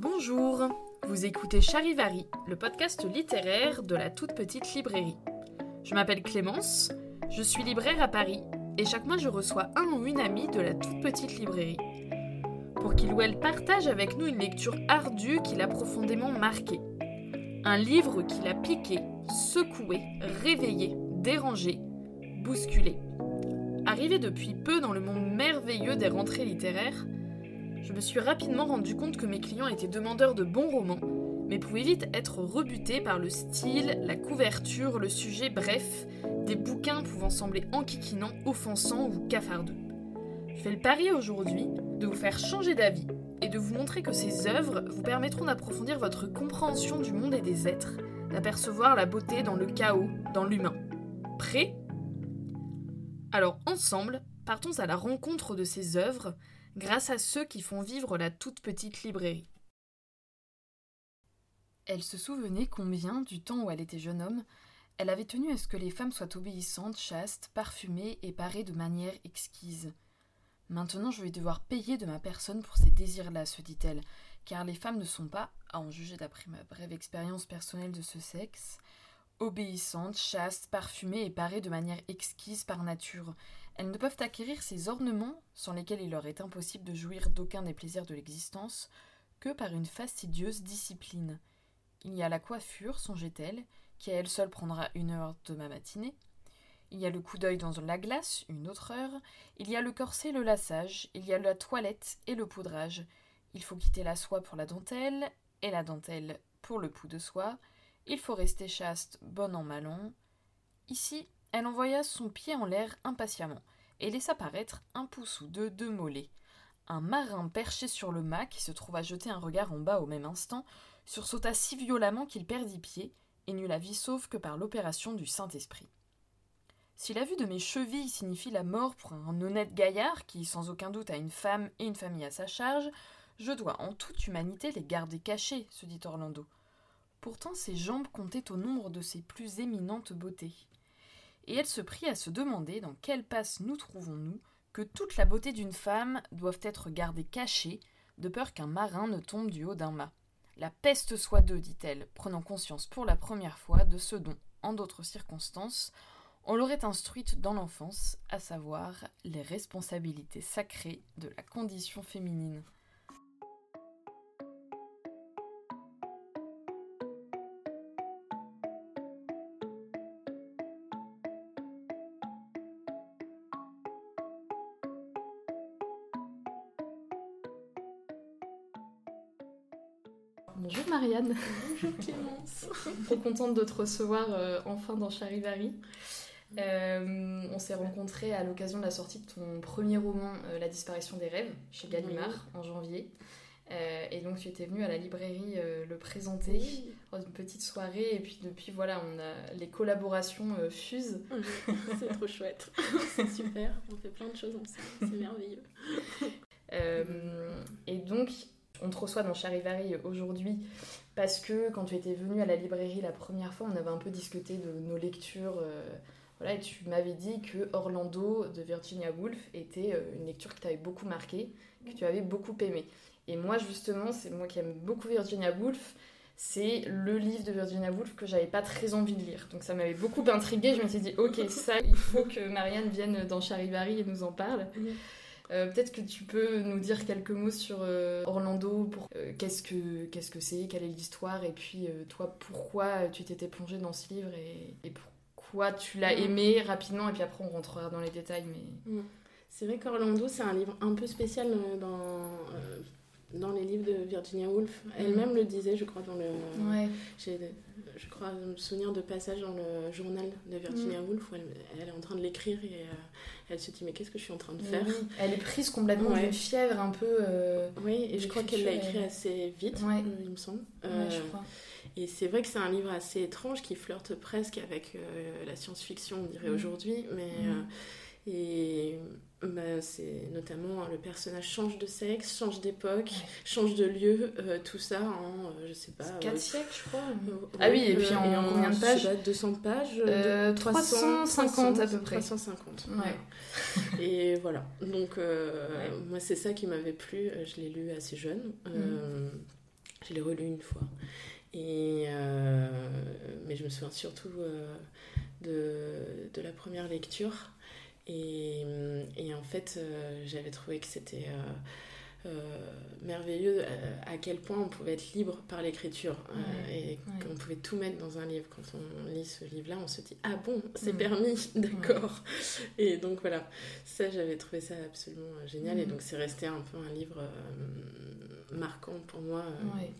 Bonjour, vous écoutez Charivari, le podcast littéraire de la toute petite librairie. Je m'appelle Clémence, je suis libraire à Paris et chaque mois je reçois un ou une amie de la toute petite librairie pour qu'il ou elle partage avec nous une lecture ardue qui l'a profondément marqué. Un livre qui l'a piqué, secoué, réveillé, dérangé, bousculé. Arrivé depuis peu dans le monde merveilleux des rentrées littéraires, je me suis rapidement rendu compte que mes clients étaient demandeurs de bons romans, mais pouvaient vite être rebutés par le style, la couverture, le sujet, bref, des bouquins pouvant sembler enquiquinants, offensants ou cafardeux. Je fais le pari aujourd'hui de vous faire changer d'avis et de vous montrer que ces œuvres vous permettront d'approfondir votre compréhension du monde et des êtres, d'apercevoir la beauté dans le chaos, dans l'humain. Prêt? Alors ensemble, partons à la rencontre de ces œuvres grâce à ceux qui font vivre la toute petite librairie. Elle se souvenait combien, du temps où elle était jeune homme, elle avait tenu à ce que les femmes soient obéissantes, chastes, parfumées et parées de manière exquise. Maintenant je vais devoir payer de ma personne pour ces désirs-là, se dit-elle, car les femmes ne sont pas, à en juger d'après ma brève expérience personnelle de ce sexe, obéissantes, chastes, parfumées et parées de manière exquise par nature. Elles ne peuvent acquérir ces ornements, sans lesquels il leur est impossible de jouir d'aucun des plaisirs de l'existence, que par une fastidieuse discipline. Il y a la coiffure, songeait-elle, qui à elle seule prendra une heure de ma matinée. Il y a le coup d'œil dans la glace, une autre heure. Il y a le corset, le lassage. Il y a la toilette et le poudrage. Il faut quitter la soie pour la dentelle, et la dentelle pour le pou de soie. Il faut rester chaste, bon an mal an. Ici, elle envoya son pied en l'air impatiemment, et laissa paraître un pouce ou deux de mollet. Un marin perché sur le mât, qui se trouva jeter un regard en bas au même instant, sursauta si violemment qu'il perdit pied, et n'eut la vie sauve que par l'opération du Saint-Esprit. Si la vue de mes chevilles signifie la mort pour un honnête gaillard qui, sans aucun doute, a une femme et une famille à sa charge, je dois en toute humanité les garder cachés, se dit Orlando. Pourtant ses jambes comptaient au nombre de ses plus éminentes beautés. Et elle se prit à se demander dans quelle passe nous trouvons-nous que toute la beauté d'une femme doive être gardée cachée, de peur qu'un marin ne tombe du haut d'un mât. La peste soit d'eux, dit-elle, prenant conscience pour la première fois de ce dont, en d'autres circonstances, on l'aurait instruite dans l'enfance, à savoir les responsabilités sacrées de la condition féminine. Bonjour Clémence. Trop contente de te recevoir euh, enfin dans Charivari. Euh, on s'est rencontrés à l'occasion de la sortie de ton premier roman, euh, La disparition des rêves, chez Gallimard, en janvier. Et donc tu étais venue à la librairie le présenter Oui. dans une petite soirée. Et puis depuis, voilà, on a les collaborations fusent. C'est trop chouette. C'est super. On fait plein de choses ensemble. C'est merveilleux. Et donc, on te reçoit dans Charivari aujourd'hui parce que quand tu étais venue à la librairie la première fois, on avait un peu discuté de nos lectures. euh, voilà, et tu m'avais dit que Orlando de Virginia Woolf était euh, une lecture qui t'avait beaucoup marqué, que tu avais beaucoup aimé. Et moi, justement, c'est moi qui aime beaucoup Virginia Woolf. C'est le livre de Virginia Woolf que j'avais pas très envie de lire. Donc ça m'avait beaucoup intriguée. Je me suis dit, ok, ça, il faut que Marianne vienne dans Charivari et nous en parle. Euh, Peut-être que tu peux nous dire quelques mots sur euh, Orlando, pour euh, qu'est-ce que qu'est-ce que c'est, quelle est l'histoire, et puis toi, pourquoi tu t'étais plongée dans ce livre et, et pourquoi tu l'as Mhm. aimé rapidement, et puis après on rentrera dans les détails. Mais C'est vrai qu'Orlando, c'est un livre un peu spécial dans, dans les livres de Virginia Woolf. Elle-même le disait, je crois, dans le. ouais, je crois, me souvenir de passages dans le journal de Virginia Woolf où elle, elle est en train de l'écrire et euh, elle se dit Mais qu'est-ce que je suis en train de faire? Oui, elle est prise complètement Ouais. d'une fièvre un peu. euh, Oui, et je crois qu'elle l'a écrit assez vite, Ouais. euh, il me semble. ouais, Euh, je crois. Et c'est vrai que c'est un livre assez étrange qui flirte presque avec la science-fiction, on dirait Mm. aujourd'hui. Mais, Mm. Et bah, c'est notamment le personnage change de sexe, change d'époque, Ouais. change de lieu, euh, tout ça en, euh, je sais pas. 4 euh, siècles, je crois. euh, Ah oui, et euh, puis en combien de pages sais pas, 200 pages Euh, de- 350 à peu près. 350. Ouais. voilà. Et voilà. Donc, euh, Ouais. moi, c'est ça qui m'avait plu. Je l'ai lu assez jeune. Euh, Je l'ai relu une fois. Et, euh, mais je me souviens surtout euh, de, de, la première lecture. Et, et en fait, j'avais trouvé que c'était euh, merveilleux euh, à quel point on pouvait être libre par l'écriture euh, et qu'on pouvait tout mettre dans un livre. Quand on lit ce livre-là, on se dit Ah bon, c'est mm. permis, d'accord. Et donc voilà, ça j'avais trouvé ça absolument génial et mm. donc c'est resté un peu un livre marquant pour moi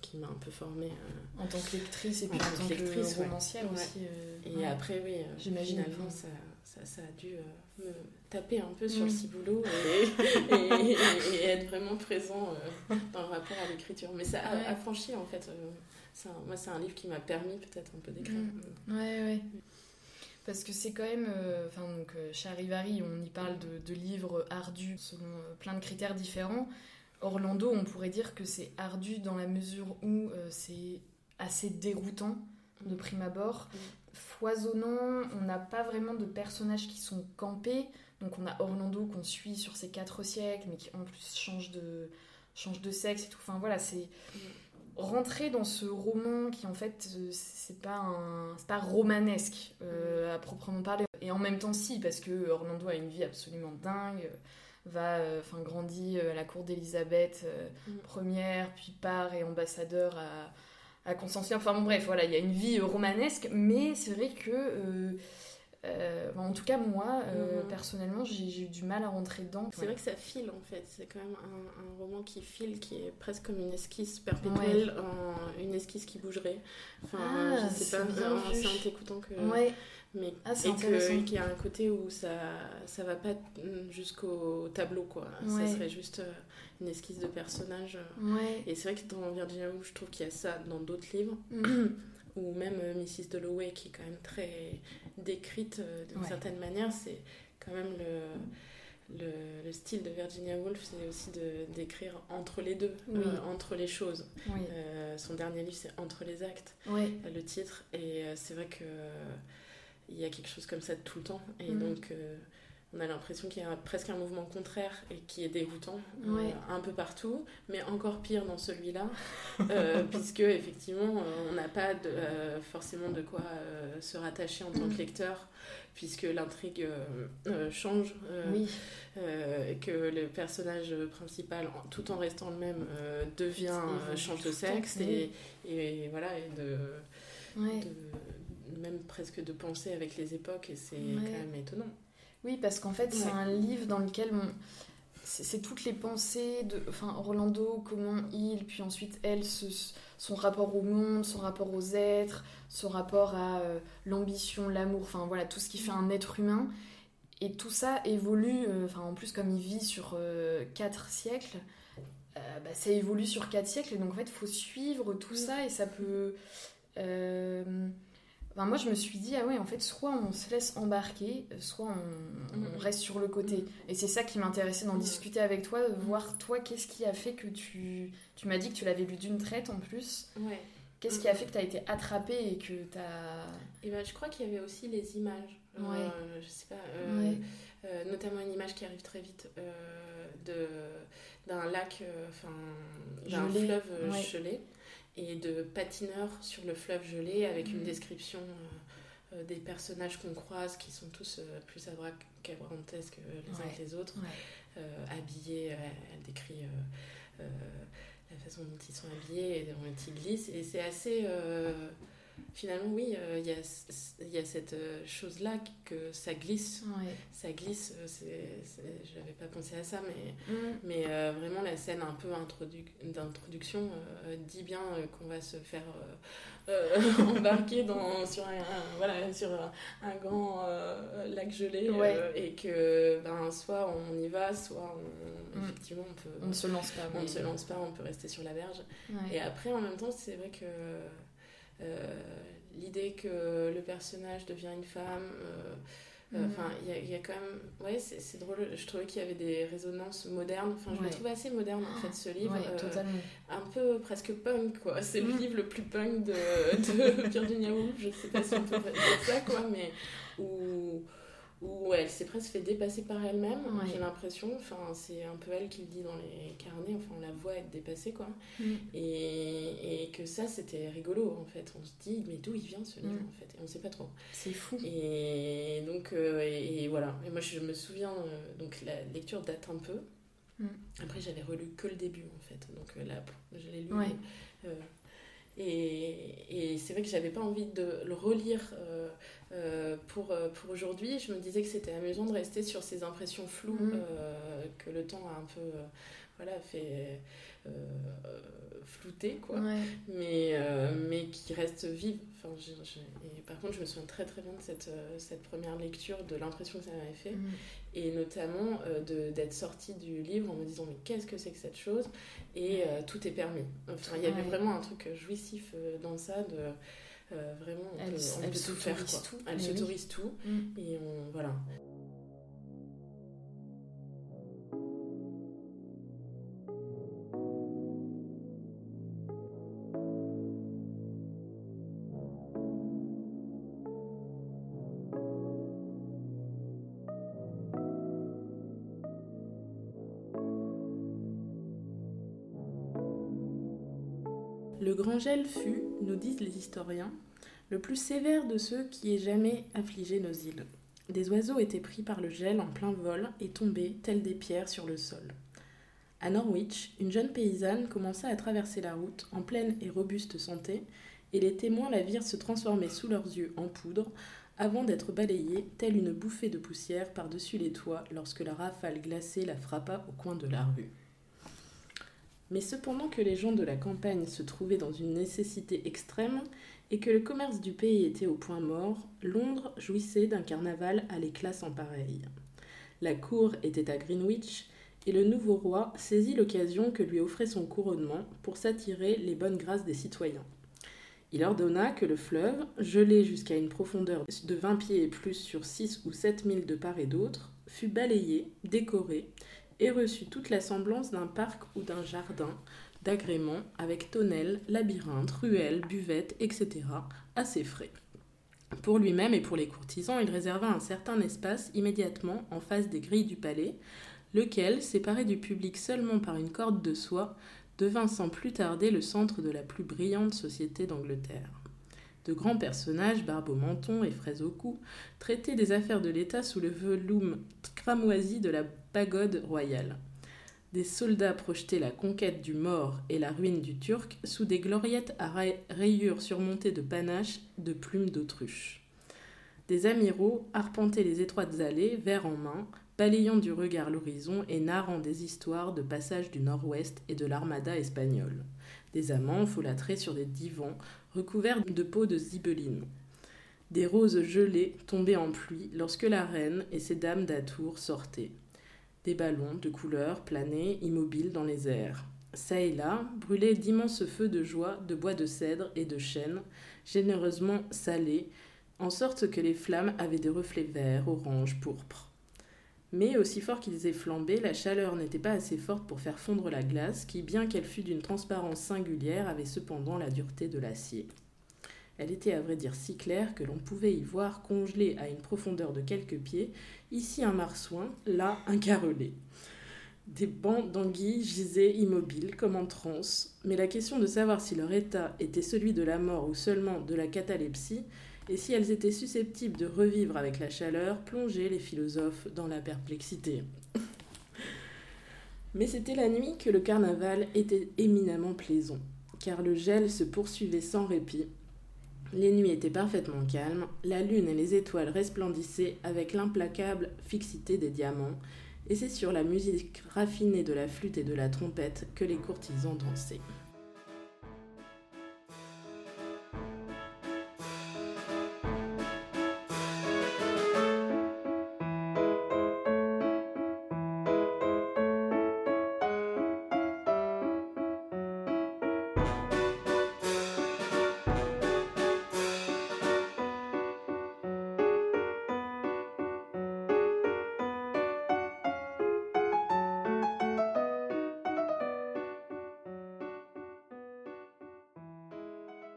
qui m'a un peu formée. en tant que lectrice et puis en, tant, que lectrice, romancière aussi. et après, oui, j'imagine finalement ça, ça, ça, a dû me taper un peu sur le mm. ciboulot et, et, être vraiment présent euh, dans le rapport à l'écriture. Mais ça a affranchi en fait. Euh, moi, c'est un livre qui m'a permis peut-être un peu d'écrire. Mm. Ouais, ouais. Parce que c'est quand même. Euh, enfin, donc, chez Arrivari, on y parle de, de livres ardus selon plein de critères différents. Orlando, on pourrait dire que c'est ardu dans la mesure où c'est assez déroutant de mm. prime abord, foisonnant, on n'a pas vraiment de personnages qui sont campés. Donc on a Orlando qu'on suit sur ces quatre siècles, mais qui en plus change de, change de sexe et tout. Enfin voilà, c'est rentrer dans ce roman qui en fait euh, c'est pas un pas romanesque euh, à proprement parler et en même temps si parce que Orlando a une vie absolument dingue va euh, enfin grandit à la cour d'Élisabeth première puis part et ambassadeur à, à Constantinople enfin bon bref voilà il y a une vie romanesque mais c'est vrai que euh, en tout cas, moi, euh, mhm. personnellement, j'ai eu du mal à rentrer dedans. C'est vrai que ça file en fait. C'est quand même un, roman qui file, qui est presque comme une esquisse perpétuelle, une esquisse qui bougerait. Enfin, ah, je sais pas, c'est en t'écoutant que. Ouais. Mais ah, et qu'il y a un côté où ça ça va pas jusqu'au tableau quoi. Ça serait juste euh, une esquisse de personnage. Et c'est vrai que dans Virginia Woolf, je trouve qu'il y a ça dans d'autres livres. Mm. ou même Mrs. Dalloway qui est quand même très décrite euh, d'une certaine manière, c'est quand même le, le, le, style de Virginia Woolf, c'est aussi de d'écrire entre les deux, euh, entre les choses. Euh, son dernier livre, c'est Entre les actes, le titre, et c'est vrai que il y a quelque chose comme ça tout le temps, et mm. donc on a l'impression qu'il y a presque un mouvement contraire et qui est dégoûtant un peu partout, mais encore pire dans celui-là, puisque effectivement on n'a pas de, forcément de quoi se rattacher en tant que mm. lecteur, puisque l'intrigue change, que le personnage principal, tout en restant le même, devient chanteuse sexe et, et, voilà, et de, même presque de penser avec les époques, et c'est quand même étonnant. Oui, parce qu'en fait, c'est un livre dans lequel c'est toutes les pensées de enfin Orlando comment il puis ensuite elle son rapport au monde son rapport aux êtres son rapport à euh, l'ambition l'amour enfin voilà tout ce qui fait un être humain. Et tout ça évolue euh, enfin en plus comme il vit sur euh, quatre siècles bah, ça évolue sur quatre siècles. Et donc en fait il faut suivre tout ça et ça peut moi, je me suis dit, ah ouais, en fait, soit on se laisse embarquer, soit on, mm. reste sur le côté. Et c'est ça qui m'intéressait d'en mm. discuter avec toi, de voir toi, qu'est-ce qui a fait que tu. Tu m'as dit que tu l'avais lu d'une traite en plus. Ouais. Qu'est-ce qui a fait que tu as été attrapée et que tu as. Et ben, je crois qu'il y avait aussi les images. Euh, ouais. je sais pas. Euh, euh, notamment une image qui arrive très vite de d'un lac, enfin, d'un fleuve gelé et de patineurs sur le fleuve gelé avec une mm. description euh, euh, des personnages qu'on croise qui sont tous euh, plus abracadabrantesques les uns que les autres, habillés, elle, décrit la façon dont ils sont habillés et dont ils glissent et c'est assez finalement, oui, euh, il y, a, y, a, cette euh, chose-là que ça glisse. Ça glisse, euh, je n'avais pas pensé à ça, mais, mm. mais vraiment la scène un peu d'introduction dit bien qu'on va se faire embarquer dans, sur, un, voilà, sur un, grand lac gelé et que ben, soit on y va, soit on, mm. effectivement on peut... On ne se lance pas. On ne se lance pas, on peut rester sur la berge. Et après, en même temps, c'est vrai que l'idée que le personnage devient une femme. Euh, euh, mhm. Enfin, il y, a quand même. Ouais, c'est drôle. Je trouvais qu'il y avait des résonances modernes. Enfin, je le trouve assez moderne en fait, ce livre. un peu presque punk, quoi. C'est le livre le plus punk de, de Virginia Woolf. Je sais pas si on peut dire ça, quoi, mais. Où, où elle s'est presque fait dépasser par elle-même, j'ai l'impression. Enfin, c'est un peu elle qui le dit dans les carnets, enfin, on la voit être dépassée, quoi. Mm. Et, que ça, c'était rigolo en fait. On se dit, mais d'où il vient ce livre mm. en fait Et on sait pas trop. C'est fou. Et donc, euh, et, voilà. Et moi, je me souviens, euh, donc la lecture date un peu. Mm. Après, j'avais relu que le début en fait. Donc euh, là, je l'ai lu. Et, et c'est vrai que j'avais pas envie de le relire pour, pour aujourd'hui. Je me disais que c'était amusant de rester sur ces impressions floues mm. que le temps a un peu voilà, fait euh, flouté quoi. Mais, euh, mais qui reste vive. Enfin, et par contre, je me souviens très très bien de cette, euh, cette première lecture, de l'impression que ça m'avait fait. Mm. Et notamment d'être sortie du livre en me disant, mais qu'est-ce que c'est que cette chose? Et tout est permis. Enfin, il y avait vraiment un truc jouissif dans ça de. vraiment, on elle, peut, elle tout faire. Tout. Elle s'autorise tout. Mm. Et on, voilà. Le grand gel fut, nous disent les historiens, le plus sévère de ceux qui aient jamais affligé nos îles. Des oiseaux étaient pris par le gel en plein vol et tombaient, tels des pierres, sur le sol. À Norwich, une jeune paysanne commença à traverser la route en pleine et robuste santé, et les témoins la virent se transformer sous leurs yeux en poudre, avant d'être balayée, telle une bouffée de poussière par-dessus les toits lorsque la rafale glacée la frappa au coin de la rue. Mais cependant que les gens de la campagne se trouvaient dans une nécessité extrême et que le commerce du pays était au point mort, Londres jouissait d'un carnaval à l'éclat sans pareil. La cour était à Greenwich et le nouveau roi saisit l'occasion que lui offrait son couronnement pour s'attirer les bonnes grâces des citoyens. Il ordonna que le fleuve, gelé jusqu'à une profondeur de 20 pieds et plus sur 6 ou 7 milles de part et d'autre, fût balayé, décoré, et reçut toute la semblance d'un parc ou d'un jardin d'agrément avec tonnelles, labyrinthes, ruelles, buvettes, etc., à ses frais. Pour lui-même et pour les courtisans, il réserva un certain espace immédiatement en face des grilles du palais, lequel, séparé du public seulement par une corde de soie, devint sans plus tarder le centre de la plus brillante société d'Angleterre. De grands personnages, barbe au menton et fraises au cou, traitaient des affaires de l'État sous le veloum cramoisi de la pagode royale. Des soldats projetaient la conquête du mort et la ruine du turc sous des gloriettes à rayures surmontées de panaches de plumes d'autruche. Des amiraux arpentaient les étroites allées, verre en main, balayant du regard l'horizon et narrant des histoires de passage du nord-ouest et de l'armada espagnole. Des amants folâtraient sur des divans recouverts de peau de zibeline. Des roses gelées tombaient en pluie lorsque la reine et ses dames d'atour sortaient. Des ballons de couleurs planaient immobiles dans les airs. Ça et là brûlaient d'immenses feux de joie de bois de cèdre et de chêne, généreusement salés, en sorte que les flammes avaient des reflets verts, orange, pourpre. Mais aussi fort qu'ils aient flambé, la chaleur n'était pas assez forte pour faire fondre la glace, qui, bien qu'elle fût d'une transparence singulière, avait cependant la dureté de l'acier. Elle était à vrai dire si claire que l'on pouvait y voir congelé à une profondeur de quelques pieds, ici un marsouin, là un carrelé. Des bancs d'anguilles gisaient immobiles, comme en transe, mais la question de savoir si leur état était celui de la mort ou seulement de la catalepsie et si elles étaient susceptibles de revivre avec la chaleur, plongeaient les philosophes dans la perplexité. Mais c'était la nuit que le carnaval était éminemment plaisant, car le gel se poursuivait sans répit. Les nuits étaient parfaitement calmes, la lune et les étoiles resplendissaient avec l'implacable fixité des diamants, et c'est sur la musique raffinée de la flûte et de la trompette que les courtisans dansaient.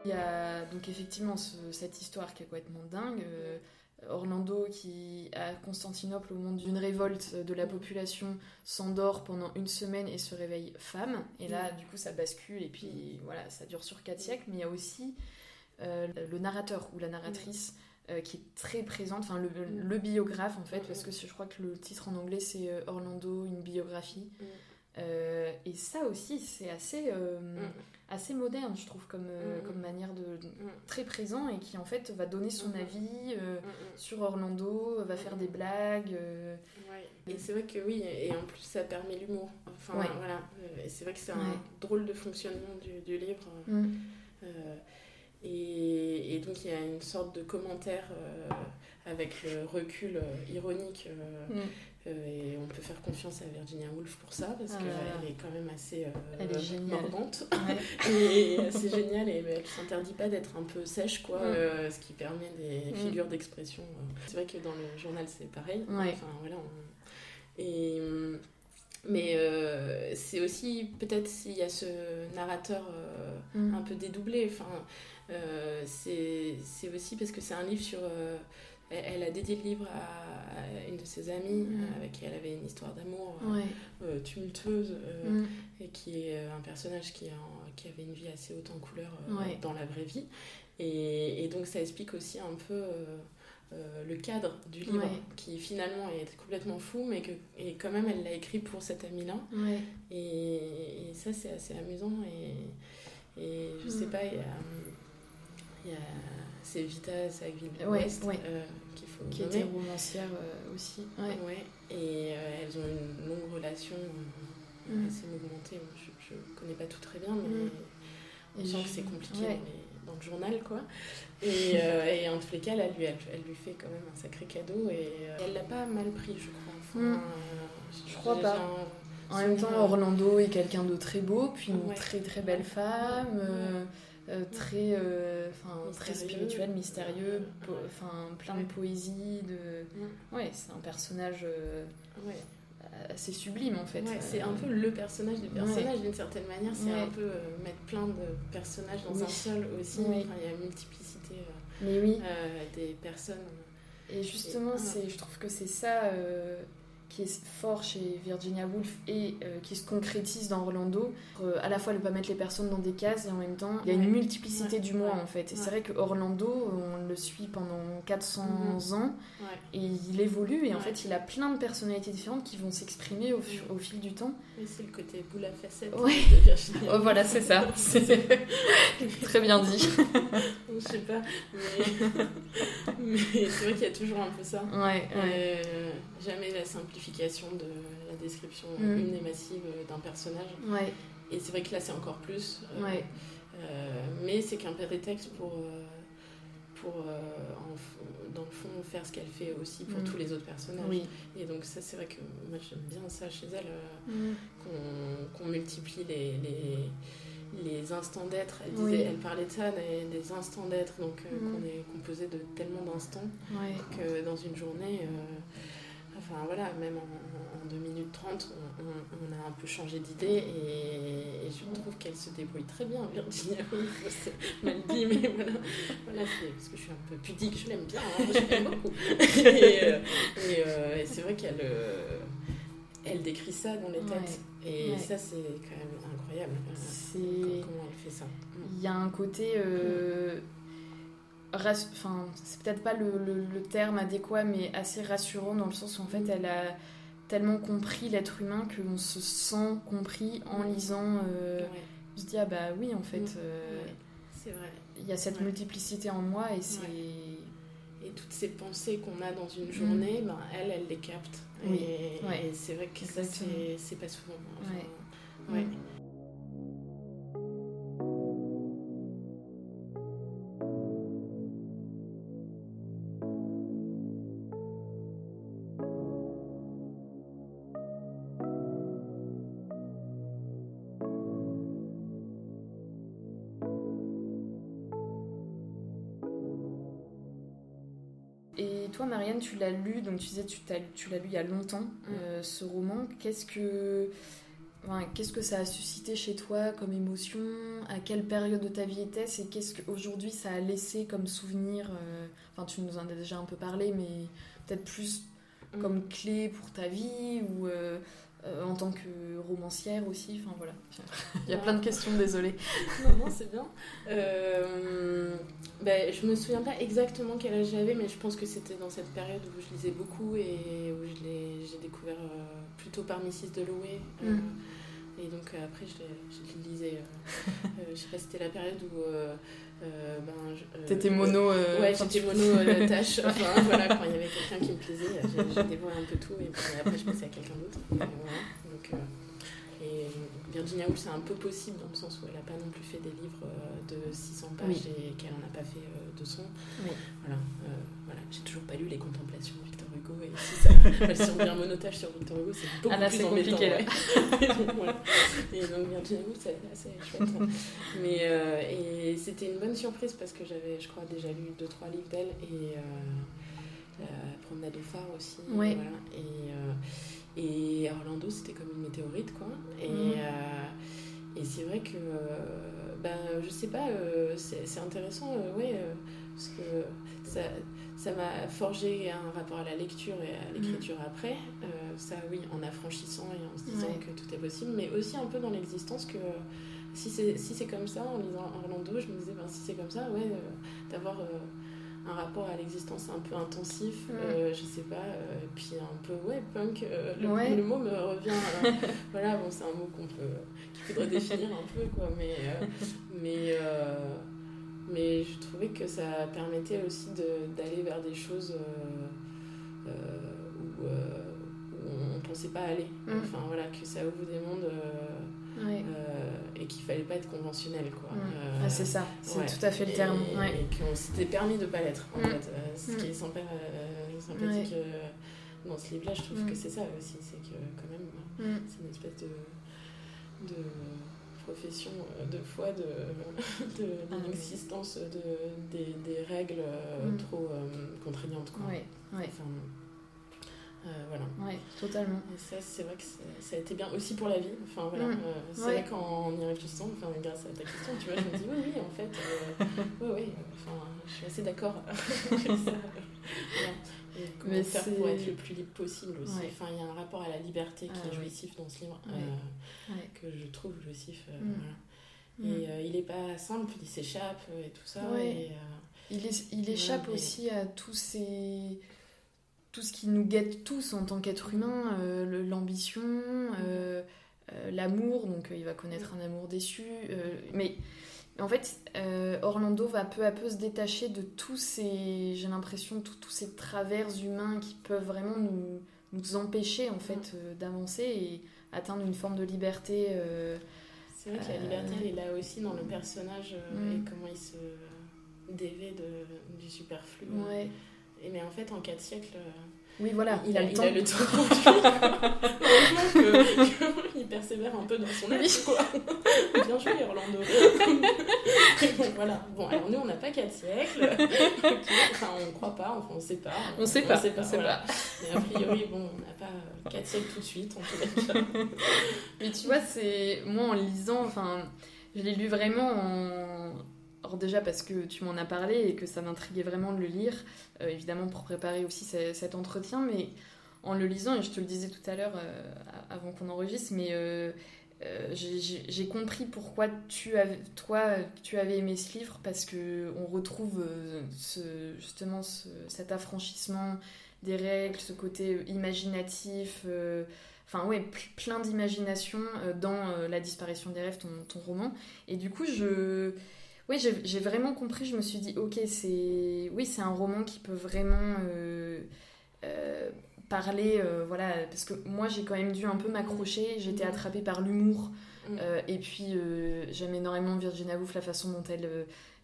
Il y a donc effectivement cette histoire qui est complètement dingue. Euh, Orlando qui, à Constantinople, au moment d'une révolte de la population, s'endort pendant une semaine et se réveille femme. Et là, du coup, ça bascule et puis voilà, ça dure sur quatre siècles. Mais il y a aussi euh, le narrateur ou la narratrice euh, qui est très présente, enfin le, biographe en fait, parce que je crois que le titre en anglais c'est Orlando, une biographie. Et ça aussi, c'est assez assez moderne, je trouve, comme, euh, mm, mm. comme manière de, mm. très présent et qui en fait va donner son avis euh, sur Orlando, va faire des blagues. Euh. Et c'est vrai que oui, et en plus ça permet l'humour. Enfin voilà, et c'est vrai que c'est un drôle de fonctionnement du, du livre. Et, et, donc il y a une sorte de commentaire avec le recul ironique euh, et on peut faire confiance à Virginia Woolf pour ça, parce qu'elle est quand même assez euh, mordante. et assez géniale, et elle s'interdit pas d'être un peu sèche, quoi, euh, ce qui permet des mm. figures d'expression. C'est vrai que dans le journal, c'est pareil. Enfin, voilà, et, mais c'est aussi, peut-être s'il y a ce narrateur mm. un peu dédoublé, enfin, c'est aussi parce que c'est un livre sur elle, a dédié le livre à, une de ses amies mm. euh, avec qui elle avait une histoire d'amour euh, euh, tumultueuse mm. et qui est un personnage qui, qui, avait une vie assez haute en couleur dans la vraie vie. Et, donc ça explique aussi un peu le cadre du livre qui finalement est complètement fou mais que et quand même elle l'a écrit pour cette amie-là. Et, ça c'est assez amusant et, et je sais mm. pas, il y a c'est Vita Sagville West euh, qu'il faut qui était romancière euh, aussi. Ouais. et euh, elles ont une longue relation mm. assez mouvementée je, ne connais pas tout très bien mais mm. on sent que c'est compliqué dans, le journal quoi. Et, et, en tous les cas elle lui, elle, lui fait quand même un sacré cadeau et elle l'a pas mal pris je crois. Enfin, mm. je crois pas. en même temps Orlando est quelqu'un de très beau puis une très très belle femme euh, très, euh, très spirituel, mystérieux, enfin plein de poésie. De... Ouais, c'est un personnage euh, assez sublime en fait. c'est un peu le personnage du personnage d'une certaine manière. C'est un peu mettre plein de personnages dans un seul aussi. il y a une multiplicité Mais oui. des personnes. Et justement, c'est, je trouve que c'est ça qui est fort chez Virginia Woolf et euh, qui se concrétise dans Orlando. Euh, à la fois ne pas mettre les personnes dans des cases et en même temps, il y a une multiplicité du moi en fait. Et c'est vrai que Orlando, on le suit pendant 400 mhm. ans et il évolue et en fait il a plein de personnalités différentes qui vont s'exprimer au, au, fil du temps. Et c'est le côté boule à facettes de Virginia. oh, voilà, c'est ça. Très bien dit. Je sais pas, mais, mais c'est vrai qu'il y a toujours un peu ça. Ouais, euh, jamais la simplification de la description mm. une et massive d'un personnage. Ouais. Et c'est vrai que là, c'est encore plus. Euh, ouais. Euh, mais c'est qu'un prétexte pour, euh, pour dans le fond, faire ce qu'elle fait aussi pour mm. tous les autres personnages. Oui. Et donc, ça, c'est vrai que moi, j'aime bien ça chez elle, mm. qu'on multiplie les, les, les instants d'être. Elle, parlait de ça, des, des instants d'être, donc qu'on est composé de tellement d'instants que dans une journée Enfin voilà, même en, 2 minutes 30, on, a un peu changé d'idée et, je trouve qu'elle se débrouille très bien, Virginia C'est mal dit, mais voilà, voilà c'est parce que je suis un peu pudique, je l'aime bien, hein, je l'aime beaucoup. Euh, euh, et, c'est vrai qu'elle euh, elle décrit ça dans les têtes. Et ça, c'est quand même incroyable. Comment elle fait ça. Il y a un côté enfin c'est peut-être pas le, le, terme adéquat mais assez rassurant dans le sens où en fait mm. elle a tellement compris l'être humain qu'on se sent compris en lisant euh, on se dit ah bah oui en fait mm. euh, c'est vrai. il y a cette multiplicité en moi et c'est et toutes ces pensées qu'on a dans une mm. journée ben, elle elle les capte. Et, c'est vrai que ça c'est pas souvent ouais. Marianne, tu l'as lu, donc tu disais tu, tu l'as lu il y a longtemps, mm. euh, ce roman. Qu'est-ce que, qu'est-ce que ça a suscité chez toi comme émotion? À quelle période de ta vie était-ce? Et qu'est-ce qu'aujourd'hui ça a laissé comme souvenir Enfin, tu nous en as déjà un peu parlé, mais peut-être plus mm. comme clé pour ta vie ou euh, en tant que romancière aussi. Enfin voilà, il y a plein de questions, désolée. non, non, c'est bien. Euh, ben, je me souviens pas exactement quel âge j'avais, mais je pense que c'était dans cette période où je lisais beaucoup et où j'ai découvert euh, plutôt par Mrs. Dalloway. Euh, mm. Et donc après, je, je lisais. je sais pas, c'était la période où euh, ben, euh, T'étais mono. Euh, ouais, j'étais mono la tâche. Enfin, voilà, quand il y avait quelqu'un qui me plaisait, j'ai dévoré un peu tout et puis après je passais à quelqu'un d'autre. Donc, et Virginia Woolf, c'est un peu possible dans le sens où elle n'a pas non plus fait des livres de 600 pages et qu'elle n'en a pas fait de son. Voilà, voilà. j'ai toujours pas lu Les Contemplations Hugo et si ça elles sont bien monotage sur Victor Hugo, c'est beaucoup ah plus compliqué. Ouais. et, donc, voilà. et donc Virginia Woolf, c'est assez chouette. Mais, euh, et c'était une bonne surprise parce que j'avais, je crois, déjà lu deux trois livres d'elle et euh, Promenade au phare aussi. Ouais. Voilà. Et, euh, et Orlando, c'était comme une météorite, quoi. Et, mm. euh, et c'est vrai que, ben, je sais pas, c'est intéressant, ouais, parce que ça ça m'a forgé un rapport à la lecture et à l'écriture mm. après. Euh, ça, oui, en affranchissant et en se disant que tout est possible, mais aussi un peu dans l'existence que si c'est si comme ça, en lisant Orlando, je me disais, ben, si c'est comme ça, ouais, euh, d'avoir euh, un rapport à l'existence un peu intensif, mm. je sais pas, puis un peu, ouais, punk, le, le, mot me revient. voilà, bon, c'est un mot qu'on peut, qu'il faudrait définir un peu, quoi, mais. mais mais je trouvais que ça permettait aussi d'aller vers des choses euh, euh, euh, où, on ne pensait pas aller. Mm. Enfin voilà, que ça ouvre des mondes et qu'il fallait pas être conventionnel. quoi. Mm. Ah, c'est ça, c'est tout à fait le terme. Et, qu'on s'était permis de pas l'être en mm. fait. ce qui est sympa, sympathique dans ce livre-là, je trouve que c'est ça aussi, c'est que quand même, c'est une espèce de, de profession euh, de foi de, de, ah l'existence de, des, des, règles euh, mm. trop euh, contraignantes. Quoi. Ouais, ouais. Enfin, voilà. Ouais, totalement. Et ça, c'est vrai que ça a été bien aussi pour la vie. Enfin, voilà. Mm. c'est vrai qu'en y réfléchissant, enfin, grâce à ta question, tu vois, je me dis oui, oui, en fait, oui, oui, enfin, je suis assez d'accord. Et comment Mais faire pour être le plus libre possible aussi. Enfin, il y a un rapport à la liberté qui est ah jouissif dans ce livre, euh, que je trouve jouissif. Euh, mm. Mm. Et euh, il n'est pas simple, il s'échappe et tout ça. Et, il, est, il échappe aussi à tous ces tout ce qui nous guette tous en tant qu'être humain, l'ambition, mm. l'amour, donc il va connaître un amour déçu, mais en fait, euh, Orlando va peu à peu se détacher de tous ces, j'ai l'impression, tous ces travers humains qui peuvent vraiment nous, nous empêcher en fait mm. euh, d'avancer et atteindre une forme de liberté. Euh, c'est vrai que la liberté, elle est là aussi dans le personnage mm. et comment il se dévait de, du superflu. Ouais. Et mais en fait, en quatre siècles oui, voilà, il, a, le temps. Il a le temps Heureusement qu'il persévère un peu dans son âge, quoi. Bien joué, Orlando. bon, voilà. Bon, alors nous, on n'a pas 4 siècles. Enfin, on ne croit pas, enfin, on ne sait pas. On ne sait pas. On sait pas, voilà. Mais a priori, bon, on n'a pas 4 siècles tout de suite, en tout cas. Mais tu vois, c'est... Moi, en lisant, enfin... Je l'ai lu vraiment en, déjà parce que tu m'en as parlé et que ça m'intriguait vraiment de le lire, euh, évidemment pour préparer aussi cet entretien, mais en le lisant, et je te le disais tout à l'heure euh, avant qu'on enregistre, mais euh, j'ai compris pourquoi tu toi tu avais aimé ce livre parce que on retrouve justement cet affranchissement des règles, ce côté imaginatif enfin ouais, plein d'imagination dans La disparition des rêves, ton, roman. Et du coup, je, oui, j'ai vraiment compris. Je me suis dit, ok, c'est oui, c'est un roman qui peut vraiment euh, euh, parler, euh, voilà, parce que moi j'ai quand même dû un peu m'accrocher. J'étais attrapée par l'humour. Mm. et puis j'aime énormément Virginia Woolf, la façon dont elle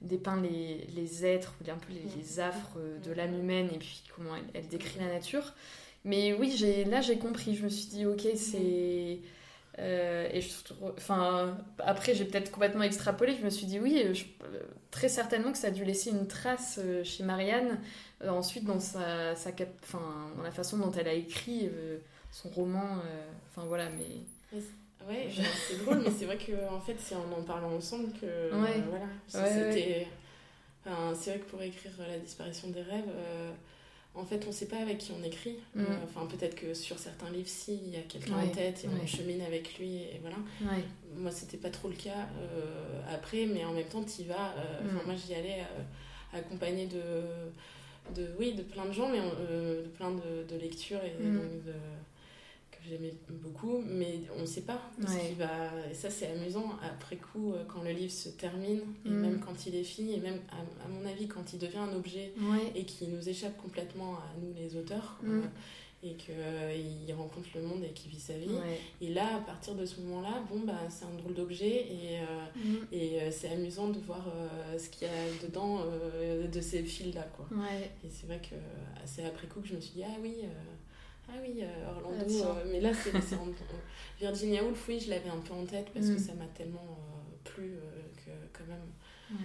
dépeint les, les, êtres, un peu les, mm. affres de l'âme humaine, et puis comment elle, elle, décrit la nature. Mais oui, là j'ai compris. Je me suis dit, ok, c'est euh, et je, enfin, après, j'ai peut-être complètement extrapolé. Je me suis dit, oui, très certainement que ça a dû laisser une trace euh, chez Marianne. Euh, ensuite, dans, sa, sa enfin, dans la façon dont elle a écrit son roman. Enfin, voilà, mais. Ouais, c'est drôle, mais c'est vrai qu'en en fait, c'est en en parlant ensemble que. voilà. C'était. Enfin, c'est vrai que pour écrire La disparition des rêves, euh, en fait, on ne sait pas avec qui on écrit. Mm. Euh, enfin, peut-être que sur certains livres, si, il y a quelqu'un en tête et on chemine avec lui, et voilà. Moi, c'était pas trop le cas euh, après, mais en même temps, tu y vas. Mm. Moi, j'y allais accompagnée de, de, oui, de plein de gens, mais de plein de, de lectures et mm. donc de j'aimais beaucoup, mais on ne sait pas va. Et ça, c'est amusant après coup, euh, quand le livre se termine, et mm. même quand il est fini, et même à, mon avis, quand il devient un objet et qui nous échappe complètement à nous, les auteurs, mm. euh, et qu'il euh, rencontre le monde et qu'il vit sa vie. Et là, à partir de ce moment-là, bon, bah, c'est un drôle d'objet, et, mm. et c'est amusant de voir ce qu'il y a dedans de ces fils-là. Quoi. Et c'est vrai que c'est après coup que je me suis dit, ah oui. Ah oui, euh, Orlando. Ah, euh, mais là, c'est Virginia Woolf, oui, je l'avais un peu en tête parce que mm. ça m'a tellement euh, plu que quand même.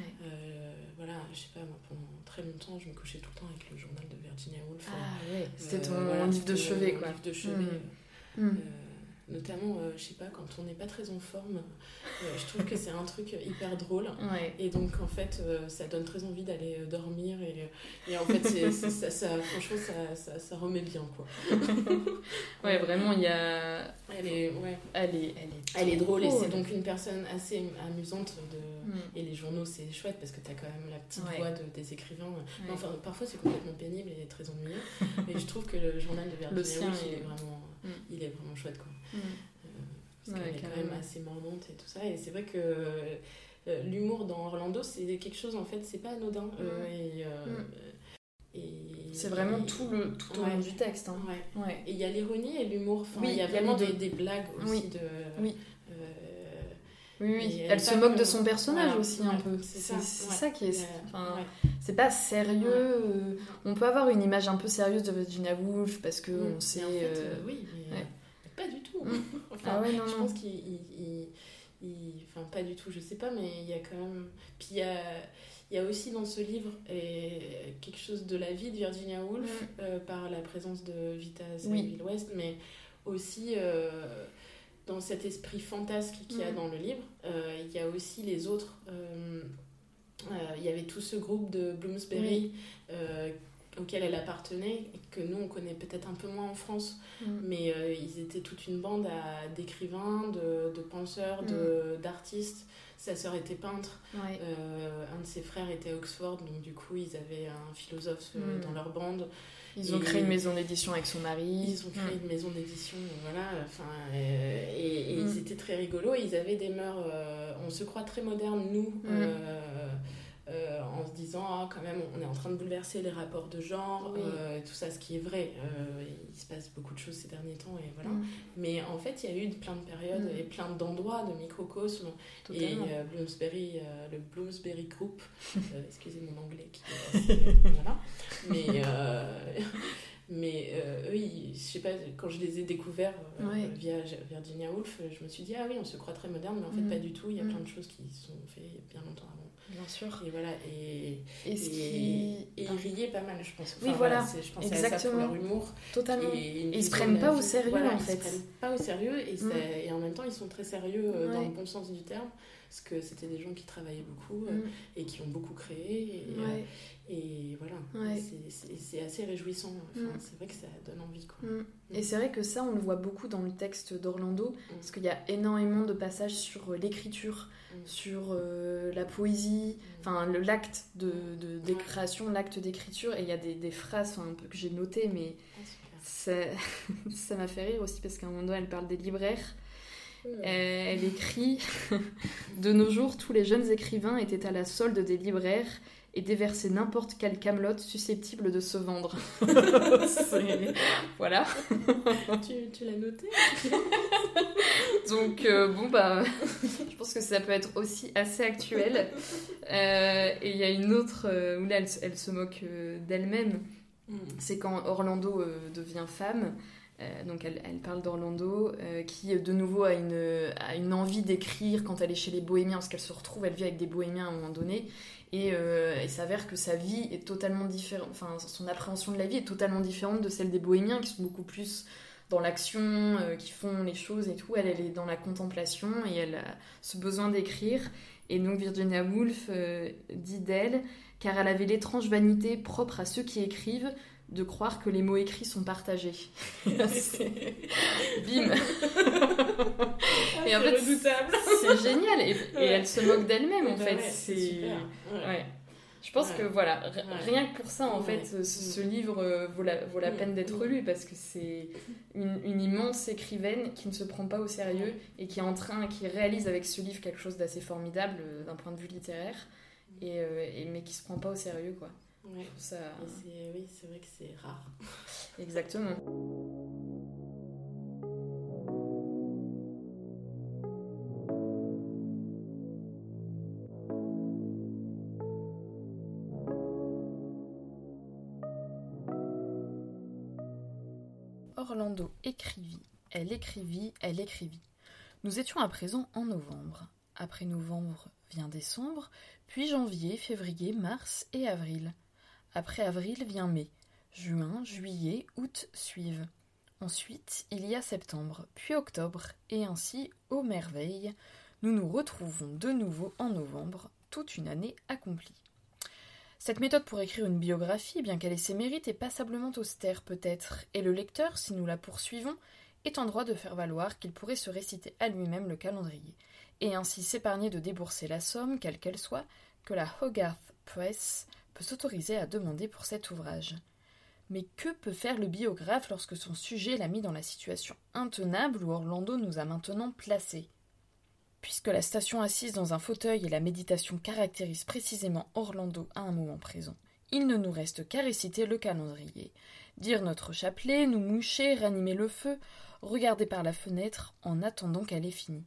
voilà, je sais pas, moi, pendant très longtemps, je me couchais tout le temps avec le journal de Virginia Woolf. Ah c'était ton livre de chevet, quoi. livre de chevet. Mm. Mm. Notamment, euh, je sais pas, quand on n'est pas très en forme, euh, je trouve que c'est un truc hyper drôle. Et donc, en fait, euh, ça donne très envie d'aller dormir. Et, et, en fait, ça, ça, franchement, ça, ça, ça, remet bien, quoi. ouais, vraiment, il y a... Elle est, ouais. elle est, elle est, elle est drôle. Et c'est donc une personne assez amusante. De... Mm. Et les journaux, c'est chouette parce que tu as quand même la petite voix de, des écrivains. Enfin, parfois, c'est complètement pénible et très ennuyeux. mais je trouve que le journal de Woolf, il est vraiment, mm. il est vraiment chouette, quoi. Mm. Euh, parce qu'elle est quand même assez mordante et tout ça. Et c'est vrai que euh, l'humour dans Orlando, c'est quelque chose, en fait, c'est pas anodin. Euh, mm. et, c'est vraiment tout, le, tout au long du texte. Hein. Ouais. Et il y a l'ironie et l'humour. Enfin, oui, il y a vraiment des, des, blagues aussi de. Oui. Oui, oui. Elle, se moque de son personnage aussi un peu. C'est ça. ça. qui est. Enfin, c'est pas sérieux. On peut avoir une image un peu sérieuse de Virginia Woolf parce que mm. on sait. oui, mais pas du tout. Mm. enfin, ah je pense qu'il. Enfin, pas du tout, je sais pas, mais il y a quand même. Puis il y a, il y a aussi dans ce livre et, quelque chose de la vie de Virginia Woolf mm. euh, par la présence de Vita Sackville West, mais aussi. Euh, dans cet esprit fantasque qu'il y a mm. dans le livre, euh, il y a aussi les autres. il y avait tout ce groupe de Bloomsbury auquel elle appartenait, que nous on connaît peut-être un peu moins en France, mm. mais euh, ils étaient toute une bande d'écrivains, de, de, penseurs, mm. d'artistes. Sa sœur était peintre, euh, un de ses frères était à Oxford, donc du coup ils avaient un philosophe euh, dans leur bande. Ils ont créé une maison d'édition avec son mari. Ils ont créé une maison d'édition, voilà. Enfin, et, ils étaient très rigolos. Ils avaient des mœurs. on se croit très modernes, nous. Euh, en se disant ah, quand même on est en train de bouleverser les rapports de genre euh, tout ça ce qui est vrai. Euh, il se passe beaucoup de choses ces derniers temps et voilà. Mm. mais en fait il y a eu plein de périodes mm. et plein d'endroits de microcosmes. Et Bloomsbury le Bloomsbury Group excusez mon anglais qui voilà. Mais mais eux, je sais pas, quand je les ai découverts via Virginia Woolf, je me suis dit, ah oui, on se croit très moderne, mais en fait, mm. pas du tout. Il y a plein de choses qui sont faites bien longtemps avant. Bien sûr. Et voilà, et, et, qui... et, riaient pas mal, je pense. oui, voilà, je pense exactement. À ça pour leur humour. Totalement. Et, ils se prennent pas au sérieux, en fait. Ils se prennent pas au sérieux, et, mm. et en même temps, ils sont très sérieux euh, dans le bon sens du terme, parce que c'était des gens qui travaillaient beaucoup euh, mm. et qui ont beaucoup créé. Et, euh, et voilà, c'est assez réjouissant. Enfin, mm. C'est vrai que ça donne envie. Quoi. Mm. Et c'est vrai que ça, on le voit beaucoup dans le texte d'Orlando, parce qu'il y a énormément de passages sur euh, l'écriture, sur euh, la poésie, enfin l'acte de, de, création, l'acte d'écriture. Et il y a des, des phrases un peu que j'ai notées, mais ah, ça m'a fait rire aussi, parce qu'à un moment donné, elle parle des libraires. Elle écrit De nos jours, tous les jeunes écrivains étaient à la solde des libraires et déverser n'importe quelle camelote susceptible de se vendre. voilà. tu, tu l'as noté Donc, euh, bon, bah, je pense que ça peut être aussi assez actuel. Euh, et il y a une autre euh, où là, elle, elle se moque d'elle-même. Mm. C'est quand Orlando devient femme. Donc elle, parle d'Orlando qui de nouveau a une, envie d'écrire quand elle est chez les bohémiens parce qu'elle se retrouve, elle vit avec des bohémiens à un moment donné et euh, il s'avère que sa vie est totalement différente, enfin son appréhension de la vie est totalement différente de celle des bohémiens qui sont beaucoup plus dans l'action, qui font les choses et tout. Elle, elle est dans la contemplation et elle a ce besoin d'écrire. Et donc Virginia Woolf dit d'elle, car elle avait l'étrange vanité propre à ceux qui écrivent de croire que les mots écrits sont partagés. Bim. Et en fait, c'est génial. Et, elle se moque d'elle-même, en fait. C'est ouais. Je pense que voilà, rien que pour ça, en fait, ce, livre euh, vaut la, vaut la peine d'être lu parce que c'est une, immense écrivaine qui ne se prend pas au sérieux et qui est en train, qui réalise avec ce livre quelque chose d'assez formidable euh, d'un point de vue littéraire, et, euh, et, mais qui se prend pas au sérieux, quoi. Ouais. Ça... Oui, c'est vrai que c'est rare. Exactement. Orlando écrivit, elle écrivit, elle écrivit. Nous étions à présent en novembre. Après novembre vient décembre, puis janvier, février, mars et avril. Après avril vient mai. Juin, juillet, août suivent. Ensuite, il y a septembre, puis octobre, et ainsi, ô merveille, nous nous retrouvons de nouveau en novembre, toute une année accomplie. Cette méthode pour écrire une biographie, bien qu'elle ait ses mérites, est passablement austère peut-être, et le lecteur, si nous la poursuivons, est en droit de faire valoir qu'il pourrait se réciter à lui-même le calendrier, et ainsi s'épargner de débourser la somme, quelle qu'elle soit, que la Hogarth Press peut s'autoriser à demander pour cet ouvrage. Mais que peut faire le biographe lorsque son sujet l'a mis dans la situation intenable où Orlando nous a maintenant placés? Puisque la station assise dans un fauteuil et la méditation caractérisent précisément Orlando à un moment présent, il ne nous reste qu'à réciter le calendrier, dire notre chapelet, nous moucher, ranimer le feu, regarder par la fenêtre en attendant qu'elle ait fini.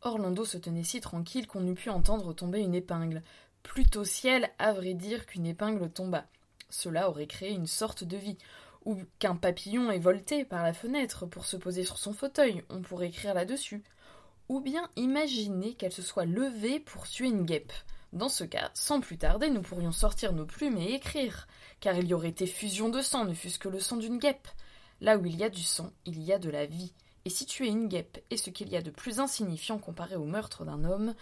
Orlando se tenait si tranquille qu'on eût pu entendre tomber une épingle, plus au ciel, à vrai dire, qu'une épingle tomba. Cela aurait créé une sorte de vie, ou qu'un papillon ait volté par la fenêtre pour se poser sur son fauteuil, on pourrait écrire là-dessus. Ou bien imaginer qu'elle se soit levée pour tuer une guêpe. Dans ce cas, sans plus tarder, nous pourrions sortir nos plumes et écrire, car il y aurait été fusion de sang, ne fût-ce que le sang d'une guêpe. Là où il y a du sang, il y a de la vie. Et si tuer une guêpe est ce qu'il y a de plus insignifiant comparé au meurtre d'un homme,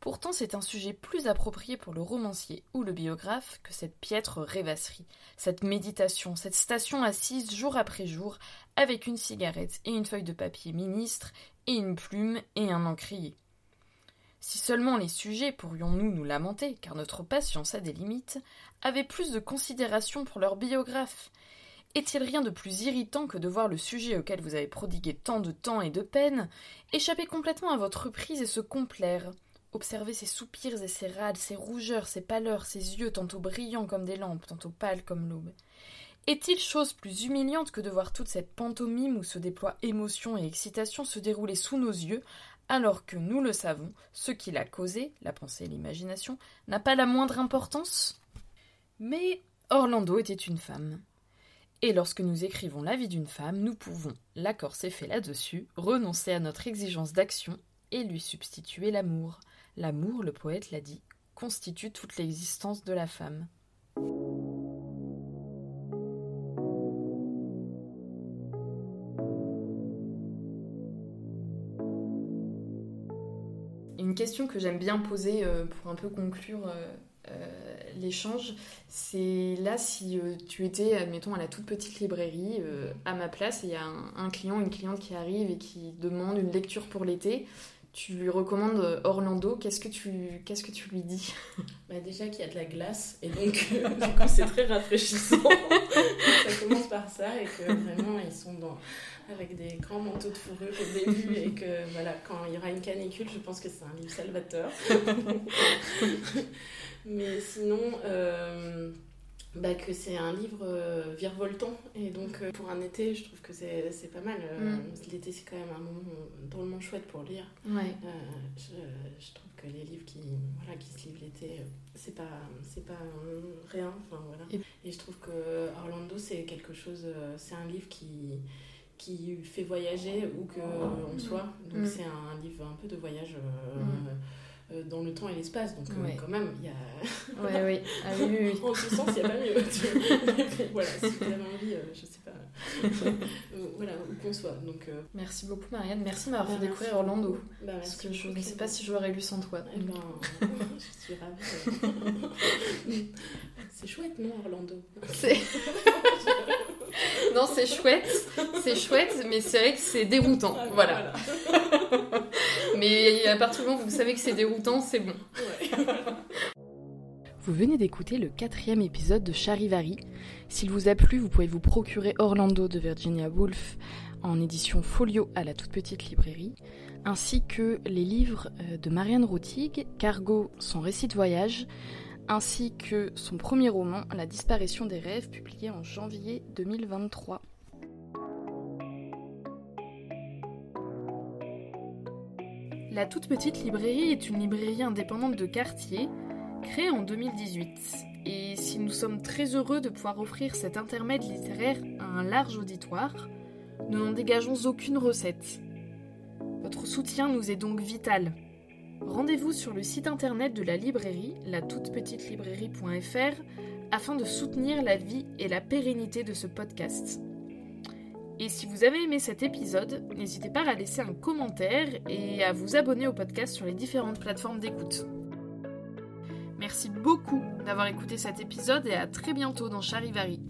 Pourtant, c'est un sujet plus approprié pour le romancier ou le biographe que cette piètre rêvasserie, cette méditation, cette station assise jour après jour, avec une cigarette et une feuille de papier ministre, et une plume et un encrier. Si seulement les sujets, pourrions-nous nous lamenter, car notre patience a des limites, avaient plus de considération pour leur biographe. Est-il rien de plus irritant que de voir le sujet auquel vous avez prodigué tant de temps et de peine échapper complètement à votre prise et se complaire? Observer ses soupirs et ses râles, ses rougeurs, ses pâleurs, ses yeux tantôt brillants comme des lampes, tantôt pâles comme l'aube. Est-il chose plus humiliante que de voir toute cette pantomime où se déploient émotion et excitation se dérouler sous nos yeux, alors que, nous le savons, ce qui l'a causé, la pensée et l'imagination, n'a pas la moindre importance? Mais Orlando était une femme. Et lorsque nous écrivons la vie d'une femme, nous pouvons, l'accord s'est fait là-dessus, renoncer à notre exigence d'action et lui substituer l'amour. L'amour, le poète l'a dit, constitue toute l'existence de la femme. Une question que j'aime bien poser euh, pour un peu conclure euh, euh, l'échange, c'est là si tu étais, admettons, à la toute petite librairie, à ma place, et il y a un, client, une cliente qui arrive et qui demande une lecture pour l'été, tu lui recommandes euh, Orlando, qu'est-ce que tu, qu'est-ce que tu lui dis? Bah Déjà qu'il y a de la glace, et donc euh, du coup c'est très rafraîchissant. ça commence par ça, et que vraiment ils sont dans, avec des grands manteaux de fourrure au début, et que voilà, quand il y aura une canicule, je pense que c'est un livre salvateur. Mais sinon... Euh, bah, que c'est un livre euh, virevoltant. Et donc, euh, pour un été, je trouve que c'est pas mal. Euh, mm. L'été, c'est quand même un moment drôlement chouette pour lire. Ouais. Je, je, trouve que les livres qui, voilà, qui se livrent l'été, c'est pas, pas rien. Enfin, voilà. Et... je trouve que Orlando, c'est quelque chose. c'est un livre qui qui fait voyager où qu'on on soit. Donc, mm. c'est un livre un peu de voyage. Mm. Euh, dans le temps et l'espace. Donc, euh, quand même, il y a. ouais, oui. Ah, oui, oui, en ce sens, il n'y a pas mieux. voilà, si vous avez envie, euh, je sais pas. voilà, où qu'on soit. Donc, Merci beaucoup, Marianne. Merci de m'avoir bah, fait découvrir Orlando. Bah, parce que je ne sais pas si je l'aurais lu sans toi. Eh ben, je suis ravie. C'est chouette, non, Orlando? C'est. non, c'est chouette, c'est chouette, mais c'est vrai que c'est déroutant. Ah, voilà. Mais à partir du moment où vous savez que c'est déroutant, c'est bon. Vous venez d'écouter le quatrième épisode de Charivari. S'il vous a plu, vous pouvez vous procurer Orlando de Virginia Woolf en édition folio à la toute petite librairie, ainsi que les livres euh, de Marianne Rotig, Cargo, son récit de voyage, ainsi que son premier roman, La disparition des rêves, publié en janvier 2023. La toute petite librairie est une librairie indépendante de quartier, créée en 2018. Et si nous sommes très heureux de pouvoir offrir cet intermède littéraire à un large auditoire, nous n'en dégageons aucune recette. Votre soutien nous est donc vital rendez-vous sur le site internet de la librairie, la librairie.fr, afin de soutenir la vie et la pérennité de ce podcast. Et si vous avez aimé cet épisode, n'hésitez pas à laisser un commentaire et à vous abonner au podcast sur les différentes plateformes d'écoute. Merci beaucoup d'avoir écouté cet épisode et à très bientôt dans Charivari.